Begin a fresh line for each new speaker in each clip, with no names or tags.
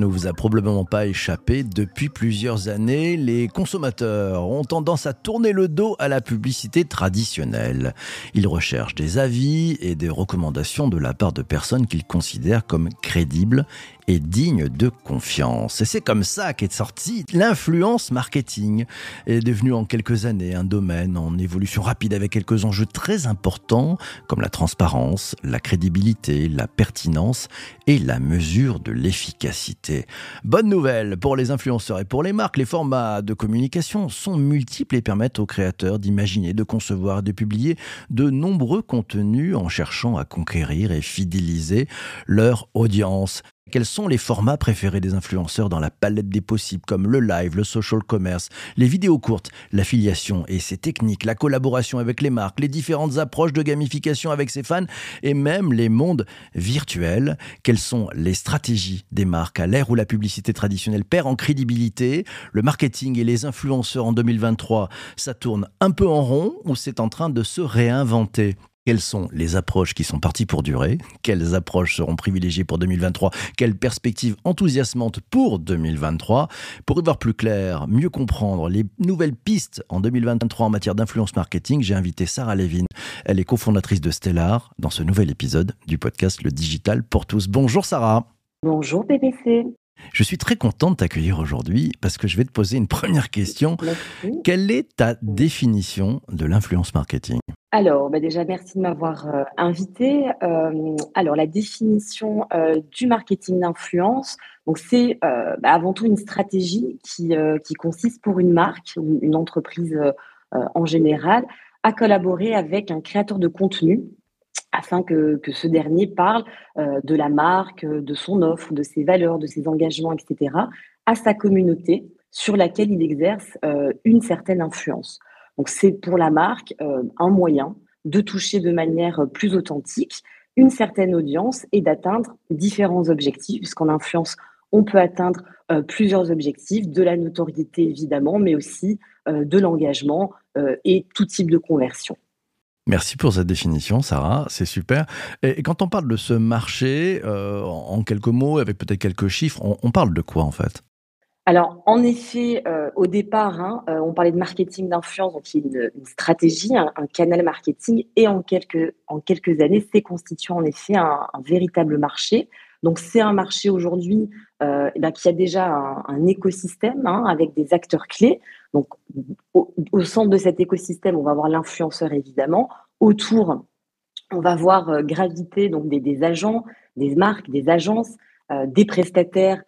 Ne vous a probablement pas échappé. Depuis plusieurs années, les consommateurs ont tendance à tourner le dos à la publicité traditionnelle. Ils recherchent des avis et des recommandations de la part de personnes qu'ils considèrent comme crédibles et dignes de confiance. Et c'est comme ça qu'est sortie l'influence marketing. Est devenue en quelques années un domaine en évolution rapide avec quelques enjeux très importants comme la transparence, la crédibilité, la pertinence et la mesure de l'efficacité. Bonne nouvelle pour les influenceurs et pour les marques, les formats de communication sont multiples et permettent aux créateurs d'imaginer, de concevoir, de publier de nombreux contenus en cherchant à conquérir et fidéliser leur audience. Quels sont les formats préférés des influenceurs dans la palette des possibles, comme le live, le social commerce, les vidéos courtes, l'affiliation et ses techniques, la collaboration avec les marques, les différentes approches de gamification avec ses fans et même les mondes virtuels? Quelles sont les stratégies des marques à l'ère où la publicité traditionnelle perd en crédibilité? Le marketing et les influenceurs en 2023, ça tourne un peu en rond ou c'est en train de se réinventer? Quelles sont les approches qui sont parties pour durer? Quelles approches seront privilégiées pour 2023 Quelles perspectives enthousiasmantes pour 2023 Pour y voir plus clair, mieux comprendre les nouvelles pistes en 2023 en matière d'influence marketing, j'ai invité Sarah Levin. Elle est cofondatrice de Stellar dans ce nouvel épisode du podcast Le Digital pour tous. Bonjour Sarah.
Bonjour BBC.
Je suis très content de t'accueillir aujourd'hui parce que je vais te poser une première question. Quelle est ta définition de l'influence marketing?
Alors, bah, déjà, merci de m'avoir euh, invité. Euh, alors, la définition euh, du marketing d'influence, donc c'est bah, avant tout une stratégie qui, qui consiste pour une marque ou une entreprise en général à collaborer avec un créateur de contenu afin que, que ce dernier parle de la marque, de son offre, de ses valeurs, de ses engagements, etc., à sa communauté sur laquelle il exerce une certaine influence. Donc c'est pour la marque euh, un moyen de toucher de manière plus authentique une certaine audience et d'atteindre différents objectifs, puisqu'en influence, on peut atteindre euh, plusieurs objectifs, de la notoriété évidemment, mais aussi euh, de l'engagement et tout type de conversion.
Merci pour cette définition, Sarah, c'est super. Et quand on parle de ce marché, en quelques mots, avec peut-être quelques chiffres, on parle de quoi en fait?
Alors, en effet, euh, au départ, hein, euh, on parlait de marketing d'influence, donc il y a une, stratégie, un, canal marketing, et en quelques, en quelques années, c'est constitué en effet un, véritable marché. Donc, c'est un marché aujourd'hui euh, eh ben, qui a déjà un, écosystème hein, avec des acteurs clés. Donc, au, centre de cet écosystème, on va avoir l'influenceur évidemment. Autour, on va voir graviter donc des, agents, des marques, des agences, des prestataires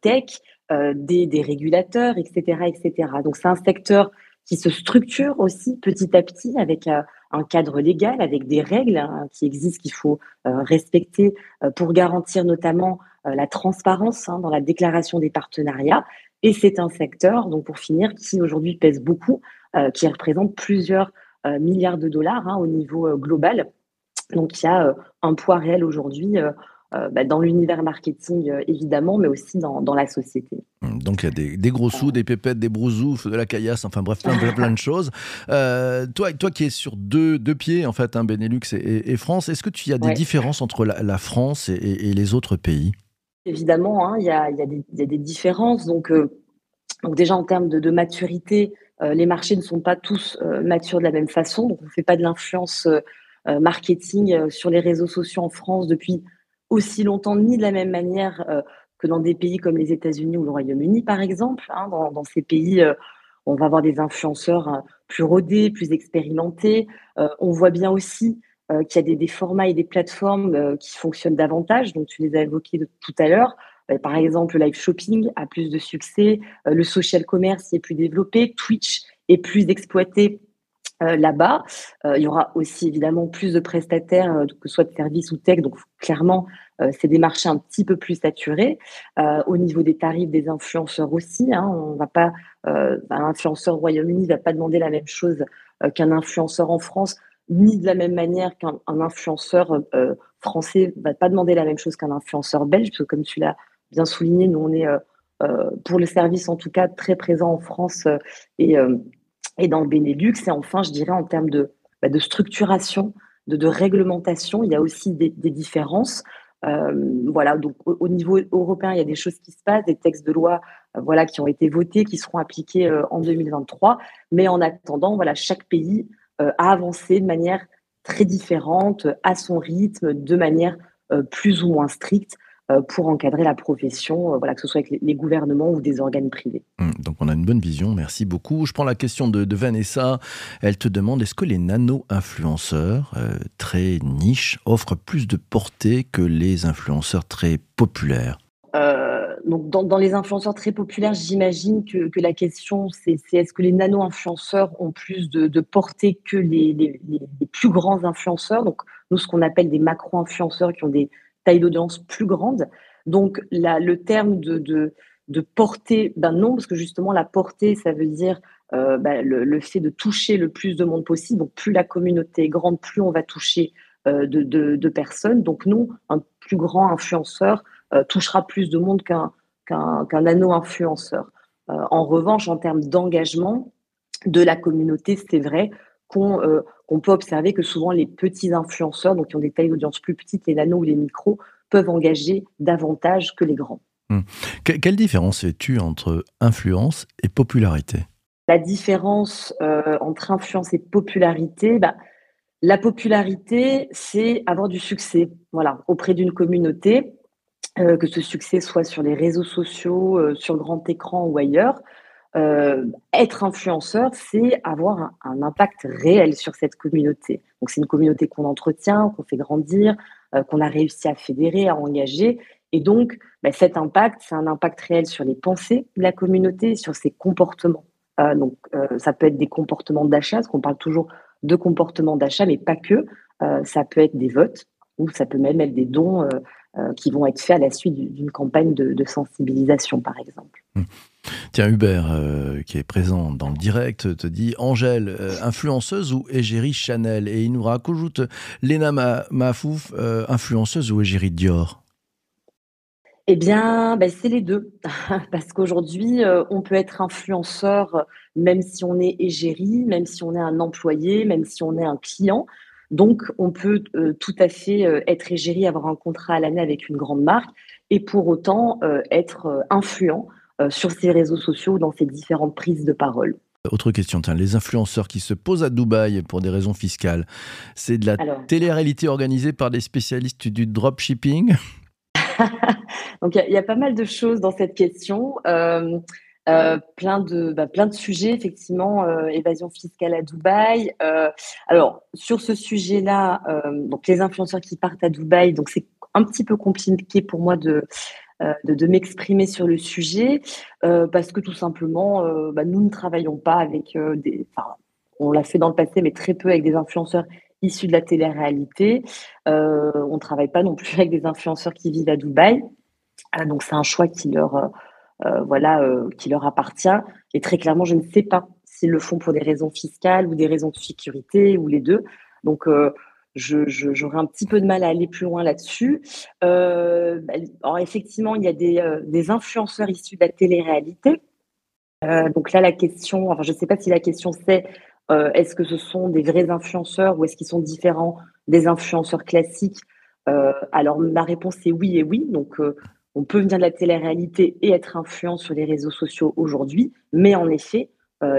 tech, euh, des, régulateurs, etc., etc. Donc c'est un secteur qui se structure aussi petit à petit avec euh, un cadre légal, avec des règles hein, qui existent qu'il faut euh, respecter pour garantir notamment la transparence hein, dans la déclaration des partenariats. Et c'est un secteur, donc pour finir, qui aujourd'hui pèse beaucoup, qui représente plusieurs milliards de dollars hein, au niveau global. Donc il y a un poids réel aujourd'hui euh, bah, dans l'univers marketing euh, évidemment, mais aussi dans, la société.
Donc il y a des, gros sous, des pépettes, des brousoufs, de la caillasse, enfin bref, plein, plein, de choses. Euh, toi, toi qui es sur deux, deux pieds, en fait, hein, Benelux et, France, est-ce que tu y as des différences entre la, France et, les autres pays?
Évidemment, hein, il y, a, des différences. Donc, donc déjà en termes de, maturité, les marchés ne sont pas tous matures de la même façon. Donc on ne fait pas de l'influence marketing sur les réseaux sociaux en France depuis aussi longtemps ni de la même manière euh, que dans des pays comme les États-Unis ou le Royaume-Uni, par exemple. Hein. dans, ces pays, euh, on va avoir des influenceurs euh, plus rodés, plus expérimentés. on voit bien aussi qu'il y a des, formats et des plateformes qui fonctionnent davantage. Donc, tu les as évoqués tout à l'heure. par exemple, le live shopping a plus de succès, le social commerce est plus développé, Twitch est plus exploité euh, là-bas. Euh, il y aura aussi évidemment plus de prestataires, euh, que ce soit de services ou tech. Donc clairement, c'est des marchés un petit peu plus saturés. au niveau des tarifs des influenceurs aussi, hein, on va pas, un influenceur au Royaume-Uni ne va pas demander la même chose qu'un influenceur en France, ni de la même manière qu'un influenceur français ne va pas demander la même chose qu'un influenceur belge, parce que comme tu l'as bien souligné, nous on est pour le service en tout cas très présent en France et et dans le Benelux. Et enfin, je dirais en termes de, bah, de structuration, de, de, réglementation, il y a aussi des, différences. voilà, donc au, niveau européen, il y a des choses qui se passent, des textes de loi voilà, qui ont été votés, qui seront appliqués en 2023. Mais en attendant, voilà, chaque pays a avancé de manière très différente, à son rythme, de manière plus ou moins stricte. Euh, pour encadrer la profession, euh, voilà, que ce soit avec les, gouvernements ou des organes privés.
Hum, donc on a une bonne vision, merci beaucoup. Je prends la question de, Vanessa. Elle te demande est-ce que les nano-influenceurs, euh, très niches, offrent plus de portée que les influenceurs très populaires?
Donc dans, les influenceurs très populaires, j'imagine que, la question, c'est est-ce que les nano-influenceurs ont plus de, portée que les, plus grands influenceurs? Donc, nous, ce qu'on appelle des macro-influenceurs qui ont des, taille d'audience plus grande. Donc, le terme de, de, portée, ben non, parce que justement, la portée, ça veut dire euh, ben, le, fait de toucher le plus de monde possible. Donc, plus la communauté est grande, plus on va toucher euh, de, de, personnes. Donc, nous, un plus grand influenceur touchera plus de monde qu'un qu'un nano-influenceur. en revanche, en termes d'engagement de la communauté, c'est vrai euh, qu'on peut observer que souvent les petits influenceurs, donc qui ont des tailles d'audience plus petites, les nanos ou les micros, peuvent engager davantage que les grands.
Hmm. quelle différence fais-tu entre influence et popularité?
La différence euh, entre influence et popularité, bah, la popularité, c'est avoir du succès voilà, auprès d'une communauté, euh, que ce succès soit sur les réseaux sociaux, sur grand écran ou ailleurs. Euh, être influenceur, c'est avoir un, impact réel sur cette communauté. Donc c'est une communauté qu'on entretient, qu'on fait grandir, euh, qu'on a réussi à fédérer, à engager. Et donc bah, cet impact, c'est un impact réel sur les pensées de la communauté, sur ses comportements. Euh, donc ça peut être des comportements d'achat, parce qu'on parle toujours de comportements d'achat, mais pas que. ça peut être des votes, ou ça peut même être des dons qui vont être faits à la suite d'une campagne de, sensibilisation, par exemple.
Mmh. Tiens, Hubert, euh, qui est présent dans le direct, te dit Angèle, euh, influenceuse ou égérie Chanel? Et il nous rajoute Léna Mafouf, euh, influenceuse ou égérie Dior?
Eh bien, ben, c'est les deux. Parce qu'aujourd'hui, on peut être influenceur même si on est égérie, même si on est un employé, même si on est un client. Donc, on peut tout à fait être égérie, avoir un contrat à l'année avec une grande marque et pour autant être influent euh, sur ces réseaux sociaux, dans ces différentes prises de parole.
Autre question, tiens, les influenceurs qui se posent à Dubaï pour des raisons fiscales, c'est de la télé-réalité organisée par des spécialistes du dropshipping?
Donc il y, a pas mal de choses dans cette question. Euh, euh, plein de bah, plein de sujets effectivement évasion fiscale à Dubaï. alors sur ce sujet-là, donc les influenceurs qui partent à Dubaï, donc c'est un petit peu compliqué pour moi de euh, de, m'exprimer sur le sujet euh, parce que tout simplement, euh, bah, nous ne travaillons pas avec des. on l'a fait dans le passé, mais très peu avec des influenceurs issus de la télé-réalité. on travaille pas non plus avec des influenceurs qui vivent à Dubaï. donc c'est un choix qui leur, voilà, qui leur appartient. Et très clairement, je ne sais pas s'ils le font pour des raisons fiscales ou des raisons de sécurité ou les deux. Donc j'aurais un petit peu de mal à aller plus loin là-dessus. Euh, bah, alors effectivement, il y a des, euh, des influenceurs issus de la télé-réalité. Euh, donc là, la question, enfin, je ne sais pas si la question c'est est-ce que ce sont des vrais influenceurs ou est-ce qu'ils sont différents des influenceurs classiques? Alors ma réponse est oui et oui. Donc on peut venir de la télé-réalité et être influent sur les réseaux sociaux aujourd'hui, mais en effet,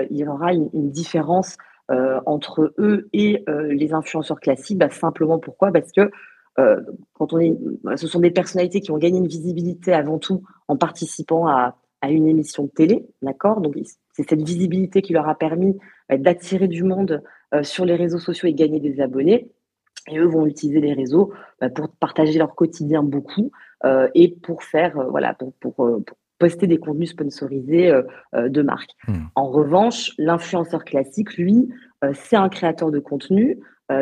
il y aura une, différence euh, entre eux et euh, les influenceurs classiques bah, Simplement pourquoi? Parce que euh, quand on est, ce sont des personnalités qui ont gagné une visibilité avant tout en participant à, à une émission de télé, d'accord? Donc c'est cette visibilité qui leur a permis bah, d'attirer du monde sur les réseaux sociaux et gagner des abonnés. Et eux vont utiliser les réseaux bah, pour partager leur quotidien beaucoup euh, et pour faire, euh, voilà, pour, pour, pour, poster des contenus sponsorisés euh, euh, de marque. Hmm. En revanche, l'influenceur classique, lui, euh, c'est un créateur de contenu.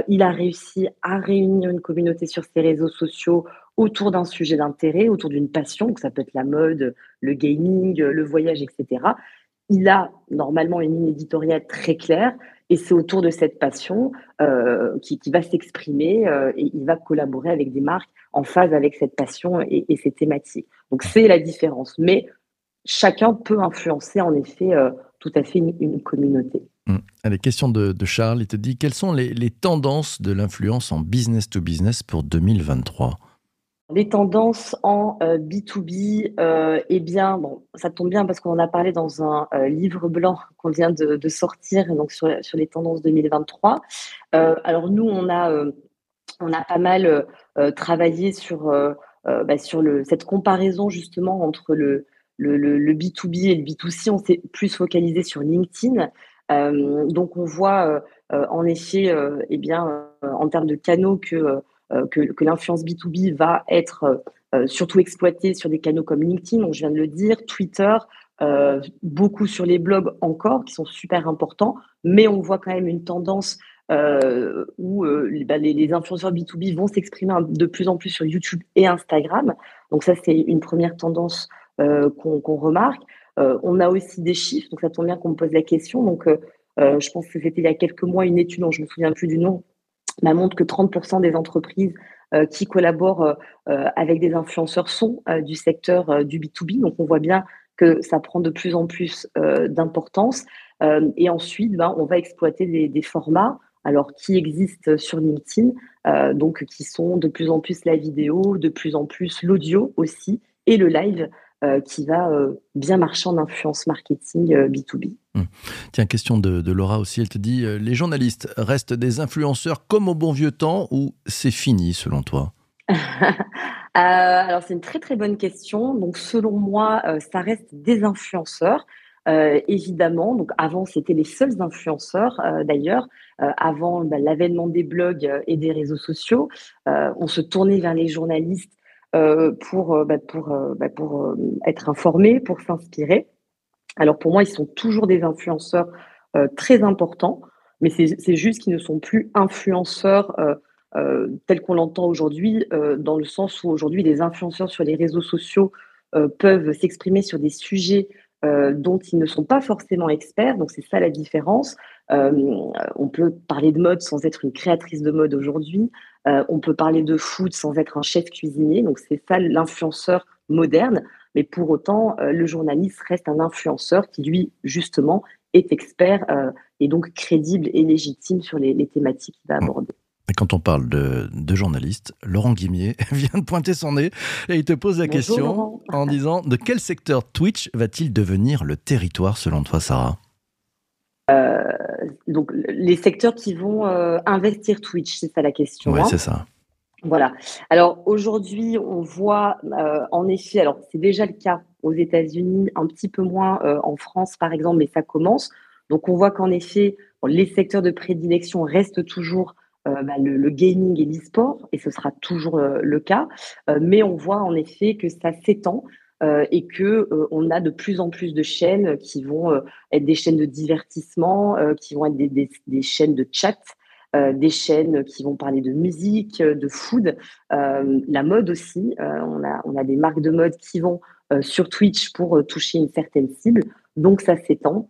il a réussi à réunir une communauté sur ses réseaux sociaux autour d'un sujet d'intérêt, autour d'une passion, que ça peut être la mode, le gaming, le voyage, etc. Il a normalement une ligne éditoriale très claire et c'est autour de cette passion euh, qui, va s'exprimer et il va collaborer avec des marques en phase avec cette passion et, ces thématiques. Donc c'est la différence. Mais chacun peut influencer en effet euh, tout à fait une, communauté.
Hum. Allez, question de, Charles. Il te dit quelles sont les, tendances de l'influence en business to business pour 2023
les tendances en B2B, eh bien, bon, ça tombe bien parce qu'on en a parlé dans un livre blanc qu'on vient de, sortir, donc sur, sur, les tendances 2023. alors nous, on a, on a pas mal travaillé sur, bah, sur le, cette comparaison justement entre le, le, le, B2B et le B2C. On s'est plus focalisé sur LinkedIn. donc on voit en effet, eh bien, en termes de canaux que euh, que, l'influence B2B va être euh, euh, surtout exploitée sur des canaux comme LinkedIn, je viens de le dire, Twitter, beaucoup sur les blogs encore, qui sont super importants, mais on voit quand même une tendance où bah, les, influenceurs B2B vont s'exprimer de plus en plus sur YouTube et Instagram. Donc ça, c'est une première tendance qu'on remarque. on a aussi des chiffres, donc ça tombe bien qu'on me pose la question. Donc je pense que c'était il y a quelques mois une étude dont je ne me souviens plus du nom, montre que 30% des entreprises euh, qui collaborent euh, euh, avec des influenceurs sont du secteur du B2B. Donc on voit bien que ça prend de plus en plus d'importance. et ensuite, ben, on va exploiter des, formats alors qui existent sur LinkedIn, donc qui sont de plus en plus la vidéo, de plus en plus l'audio aussi et le live euh, qui va euh, bien marcher en influence marketing B2B.
Euh, hum. Tiens, question de, Laura aussi, elle te dit, les journalistes restent des influenceurs comme au bon vieux temps ou c'est fini selon toi?
Alors c'est une très très bonne question. Donc selon moi, ça reste des influenceurs. évidemment, donc avant c'était les seuls influenceurs d'ailleurs. avant bah, l'avènement des blogs et des réseaux sociaux, on se tournait vers les journalistes pour, euh, bah, pour, euh, bah, pour être informés, pour s'inspirer. Alors pour moi, ils sont toujours des influenceurs très importants, mais c'est juste qu'ils ne sont plus influenceurs tels qu'on l'entend aujourd'hui, dans le sens où aujourd'hui les influenceurs sur les réseaux sociaux peuvent s'exprimer sur des sujets dont ils ne sont pas forcément experts. Donc c'est ça la différence. on peut parler de mode sans être une créatrice de mode aujourd'hui. Euh, on peut parler de food sans être un chef cuisinier. Donc, c'est ça l'influenceur moderne. Mais pour autant, euh, le journaliste reste un influenceur qui, lui, justement, est expert euh, et donc crédible et légitime sur les, thématiques qu'il va aborder.
Quand on parle de, journaliste, Laurent Guimier vient de pointer son nez et il te pose la question en disant de quel secteur Twitch va-t-il devenir le territoire selon toi, Sarah?
Euh, donc les secteurs qui vont euh, investir Twitch, c'est ça la question.
Oui, hein? c'est ça.
Voilà. Alors aujourd'hui, on voit euh, en effet, alors c'est déjà le cas aux États-Unis, un petit peu moins en France par exemple, mais ça commence. Donc on voit qu'en effet, les secteurs de prédilection restent toujours bah, le, gaming et l'e-sport, et ce sera toujours le cas. mais on voit en effet que ça s'étend. Euh, et que euh, on a de plus en plus de chaînes qui vont euh, être des chaînes de divertissement, qui vont être des, chaînes de chat, des chaînes qui vont parler de musique, de food, la mode aussi. on, a, on a des marques de mode qui vont sur Twitch pour toucher une certaine cible, donc ça s'étend.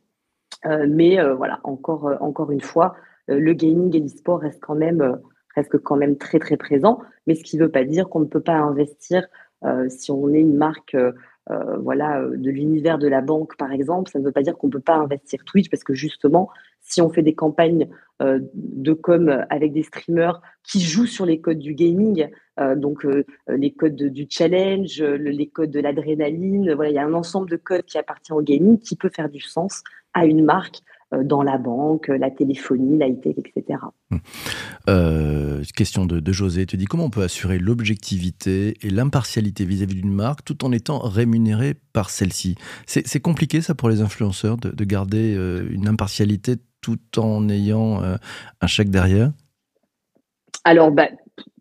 mais voilà, encore, encore une fois, le gaming et l'e-sport restent quand même restent quand même très très présents, mais ce qui ne veut pas dire qu'on ne peut pas investir euh, si on est une marque euh, euh, voilà, de l'univers de la banque, par exemple, ça ne veut pas dire qu'on ne peut pas investir Twitch parce que justement, si on fait des campagnes de com avec des streamers qui jouent sur les codes du gaming, donc les codes du challenge, les codes de l'adrénaline, voilà, il y a un ensemble de codes qui appartient au gaming qui peut faire du sens à une marque euh, dans la banque, la téléphonie, l'IT, etc. Hum.
Euh, question de, José, tu dis comment on peut assurer l'objectivité et l'impartialité vis-à-vis d'une marque tout en étant rémunéré par celle-ci? C'est compliqué ça pour les influenceurs de, garder euh, une impartialité tout en ayant un chèque derrière?
Alors, bah,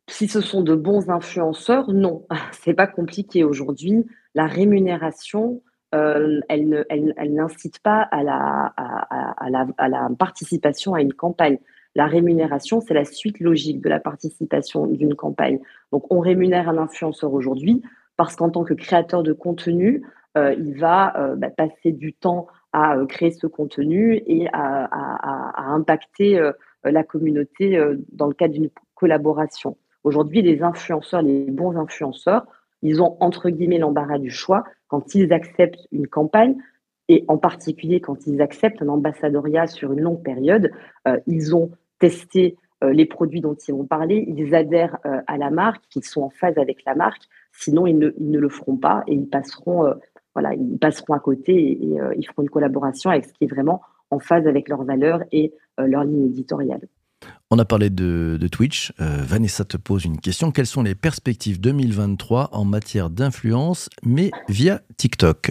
si ce sont de bons influenceurs, non, c'est pas compliqué aujourd'hui. La rémunération, euh, elle, n'incite pas à la, à, la, participation à une campagne. La rémunération, c'est la suite logique de la participation d'une campagne. Donc, on rémunère un influenceur aujourd'hui parce qu'en tant que créateur de contenu, euh, il va euh, bah, passer du temps à créer ce contenu et à, impacter la communauté dans le cadre d'une collaboration. Aujourd'hui, les influenceurs, les bons influenceurs, ils ont entre guillemets l'embarras du choix quand ils acceptent une campagne et en particulier quand ils acceptent un ambassadoriat sur une longue période. Euh, ils ont testé les produits dont ils vont parler, ils adhèrent à la marque, qu'ils sont en phase avec la marque. Sinon, ils ne, ils le feront pas et ils ils passeront à côté et, et ils feront une collaboration avec ce qui est vraiment en phase avec leurs valeurs et leur ligne éditoriale.
On a parlé de, Twitch. Euh, Vanessa te pose une question. Quelles sont les perspectives 2023 en matière d'influence, mais via TikTok?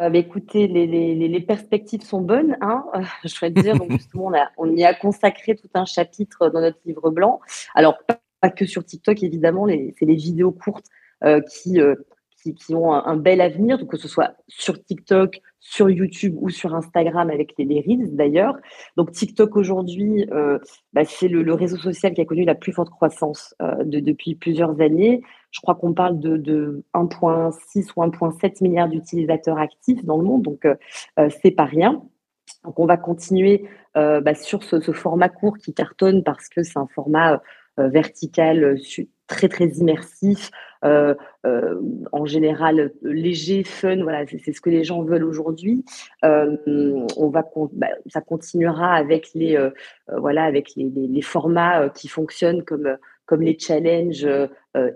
Euh, bah, écoutez, les, perspectives sont bonnes, hein je souhaite dire. Donc justement, on, y a consacré tout un chapitre dans notre livre blanc. Alors, pas, que sur TikTok, évidemment, c'est les vidéos courtes euh, qui, qui, ont un, bel avenir, que ce soit sur TikTok, sur YouTube ou sur Instagram avec les, Reels d'ailleurs. Donc TikTok aujourd'hui, euh, bah, c'est le, réseau social qui a connu la plus forte croissance euh, depuis plusieurs années. Je crois qu'on parle de, 1,6 ou 1,7 milliards d'utilisateurs actifs dans le monde, donc euh, c'est pas rien. Donc on va continuer bah, sur ce, ce, format court qui cartonne parce que c'est un format vertical très très immersif, euh, euh, en général léger, fun. Voilà, c'est ce que les gens veulent aujourd'hui. Euh, on va, bah, ça continuera avec les, voilà, avec les, formats qui fonctionnent comme comme les challenges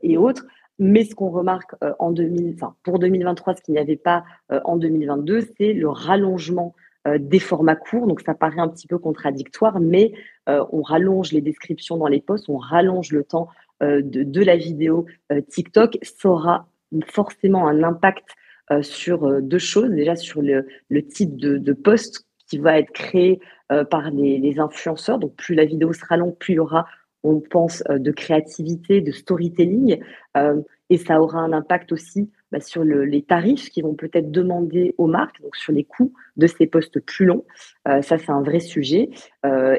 et autres. Mais ce qu'on remarque en 2000, enfin, pour 2023, ce qu'il n'y avait pas en 2022, c'est le rallongement des formats courts. Donc ça paraît un petit peu contradictoire, mais on rallonge les descriptions dans les posts, on rallonge le temps euh, de, la vidéo euh, TikTok, ça aura forcément un impact euh, sur deux choses. Déjà sur le, type de, post qui va être créé par les, influenceurs. Donc plus la vidéo sera longue, plus il y aura, on pense, de créativité, de storytelling. et ça aura un impact aussi bah, sur les tarifs qui vont peut-être demander aux marques, donc sur les coûts de ces postes plus longs. ça, c'est un vrai sujet.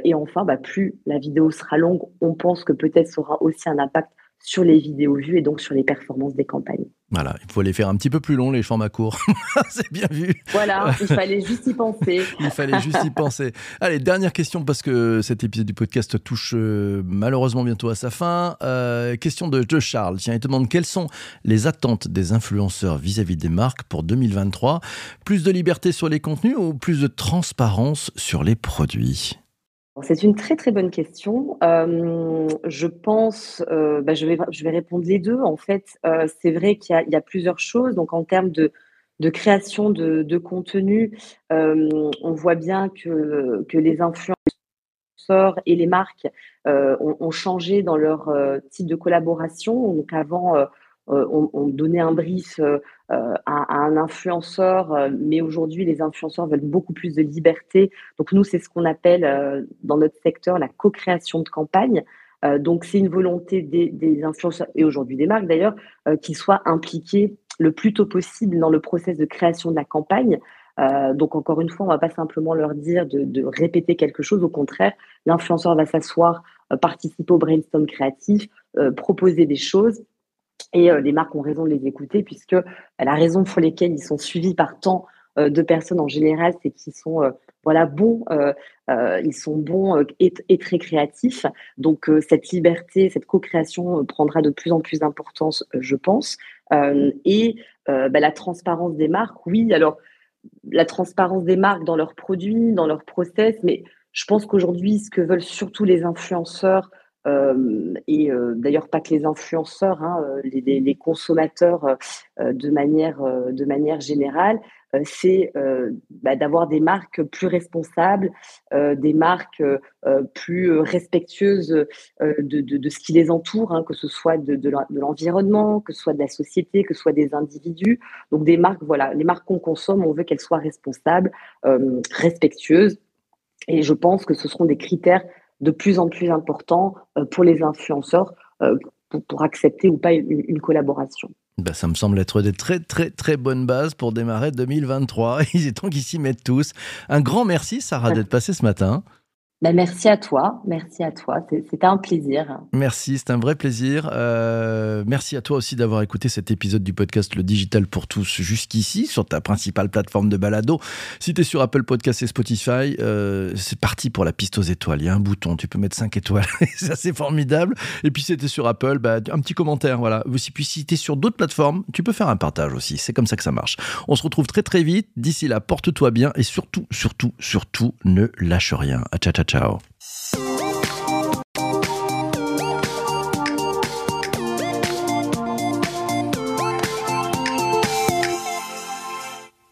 et enfin, bah, plus la vidéo sera longue, on pense que peut-être ça aura aussi un impact sur les vidéos vues et donc sur les performances des campagnes.
Voilà, il faut les faire un petit peu plus longs, les formats courts. c'est bien vu.
Voilà, il fallait juste y penser.
il fallait juste y penser. Allez, dernière question parce que cet épisode du podcast touche euh, malheureusement bientôt à sa fin. Euh, question de, de, Charles. Tiens, il te demande quelles sont les attentes des influenceurs vis-à-vis des marques pour 2023 Plus de liberté sur les contenus ou plus de transparence sur les produits?
C'est une très très bonne question. Je pense, bah, je, vais, je vais répondre les deux. En fait, c'est vrai qu'il y, a plusieurs choses. Donc, en termes de, de création de, de contenu, on voit bien que, que les influenceurs et les marques ont, ont, changé dans leur type de collaboration. Donc, avant, euh, on, donnait un brief euh, euh, à, un influenceur, mais aujourd'hui, les influenceurs veulent beaucoup plus de liberté. Donc nous, c'est ce qu'on appelle dans notre secteur la co-création de campagne. donc c'est une volonté des, influenceurs et aujourd'hui des marques d'ailleurs qu'ils soient impliqués le plus tôt possible dans le process de création de la campagne. donc encore une fois, on ne va pas simplement leur dire de, de répéter quelque chose. Au contraire, l'influenceur va s'asseoir, participer au brainstorm créatif, proposer des choses et euh, les marques ont raison de les écouter, puisque euh, la raison pour laquelle ils sont suivis par tant euh, de personnes en général, c'est qu'ils sont voilà bons, ils sont bons et, très créatifs. Donc cette liberté, cette co-création prendra de plus en plus d'importance, je pense. et bah, la transparence des marques, oui. Alors la transparence des marques dans leurs produits, dans leurs process, mais je pense qu'aujourd'hui, ce que veulent surtout les influenceurs, euh, et euh, d'ailleurs pas que les influenceurs, hein, euh, les, consommateurs de, manière, de manière générale, c'est bah, d'avoir des marques plus responsables, des marques plus respectueuses de, ce qui les entoure, hein, que ce soit de, l'environnement, que ce soit de la société, que ce soit des individus. Donc des marques, voilà, les marques qu'on consomme, on veut qu'elles soient responsables, respectueuses. Et je pense que ce seront des critères de plus en plus important euh, pour les influenceurs euh, pour, accepter ou pas une, collaboration.
Bah, ça me semble être des très très très bonnes bases pour démarrer 2023. Il est temps qu'ils s'y mettent tous. Un grand merci Sarah d'être passée ce matin.
Ben, merci à toi, merci à toi, c'était un plaisir.
Merci, c'est un vrai plaisir. Euh, merci à toi aussi d'avoir écouté cet épisode du podcast Le Digital pour tous jusqu'ici sur ta principale plateforme de balado. Si tu es sur Apple Podcast et Spotify, euh, c'est parti pour la piste aux étoiles. Il y a un bouton, tu peux mettre 5 étoiles, c'est assez formidable. Et puis si tu es sur Apple, bah, un petit commentaire. Voilà. Puis si tu es sur d'autres plateformes, tu peux faire un partage aussi. C'est comme ça que ça marche. On se retrouve très très vite. D'ici là, porte-toi bien et surtout, surtout, surtout, ne lâche rien. Ciao, ciao. Ciao.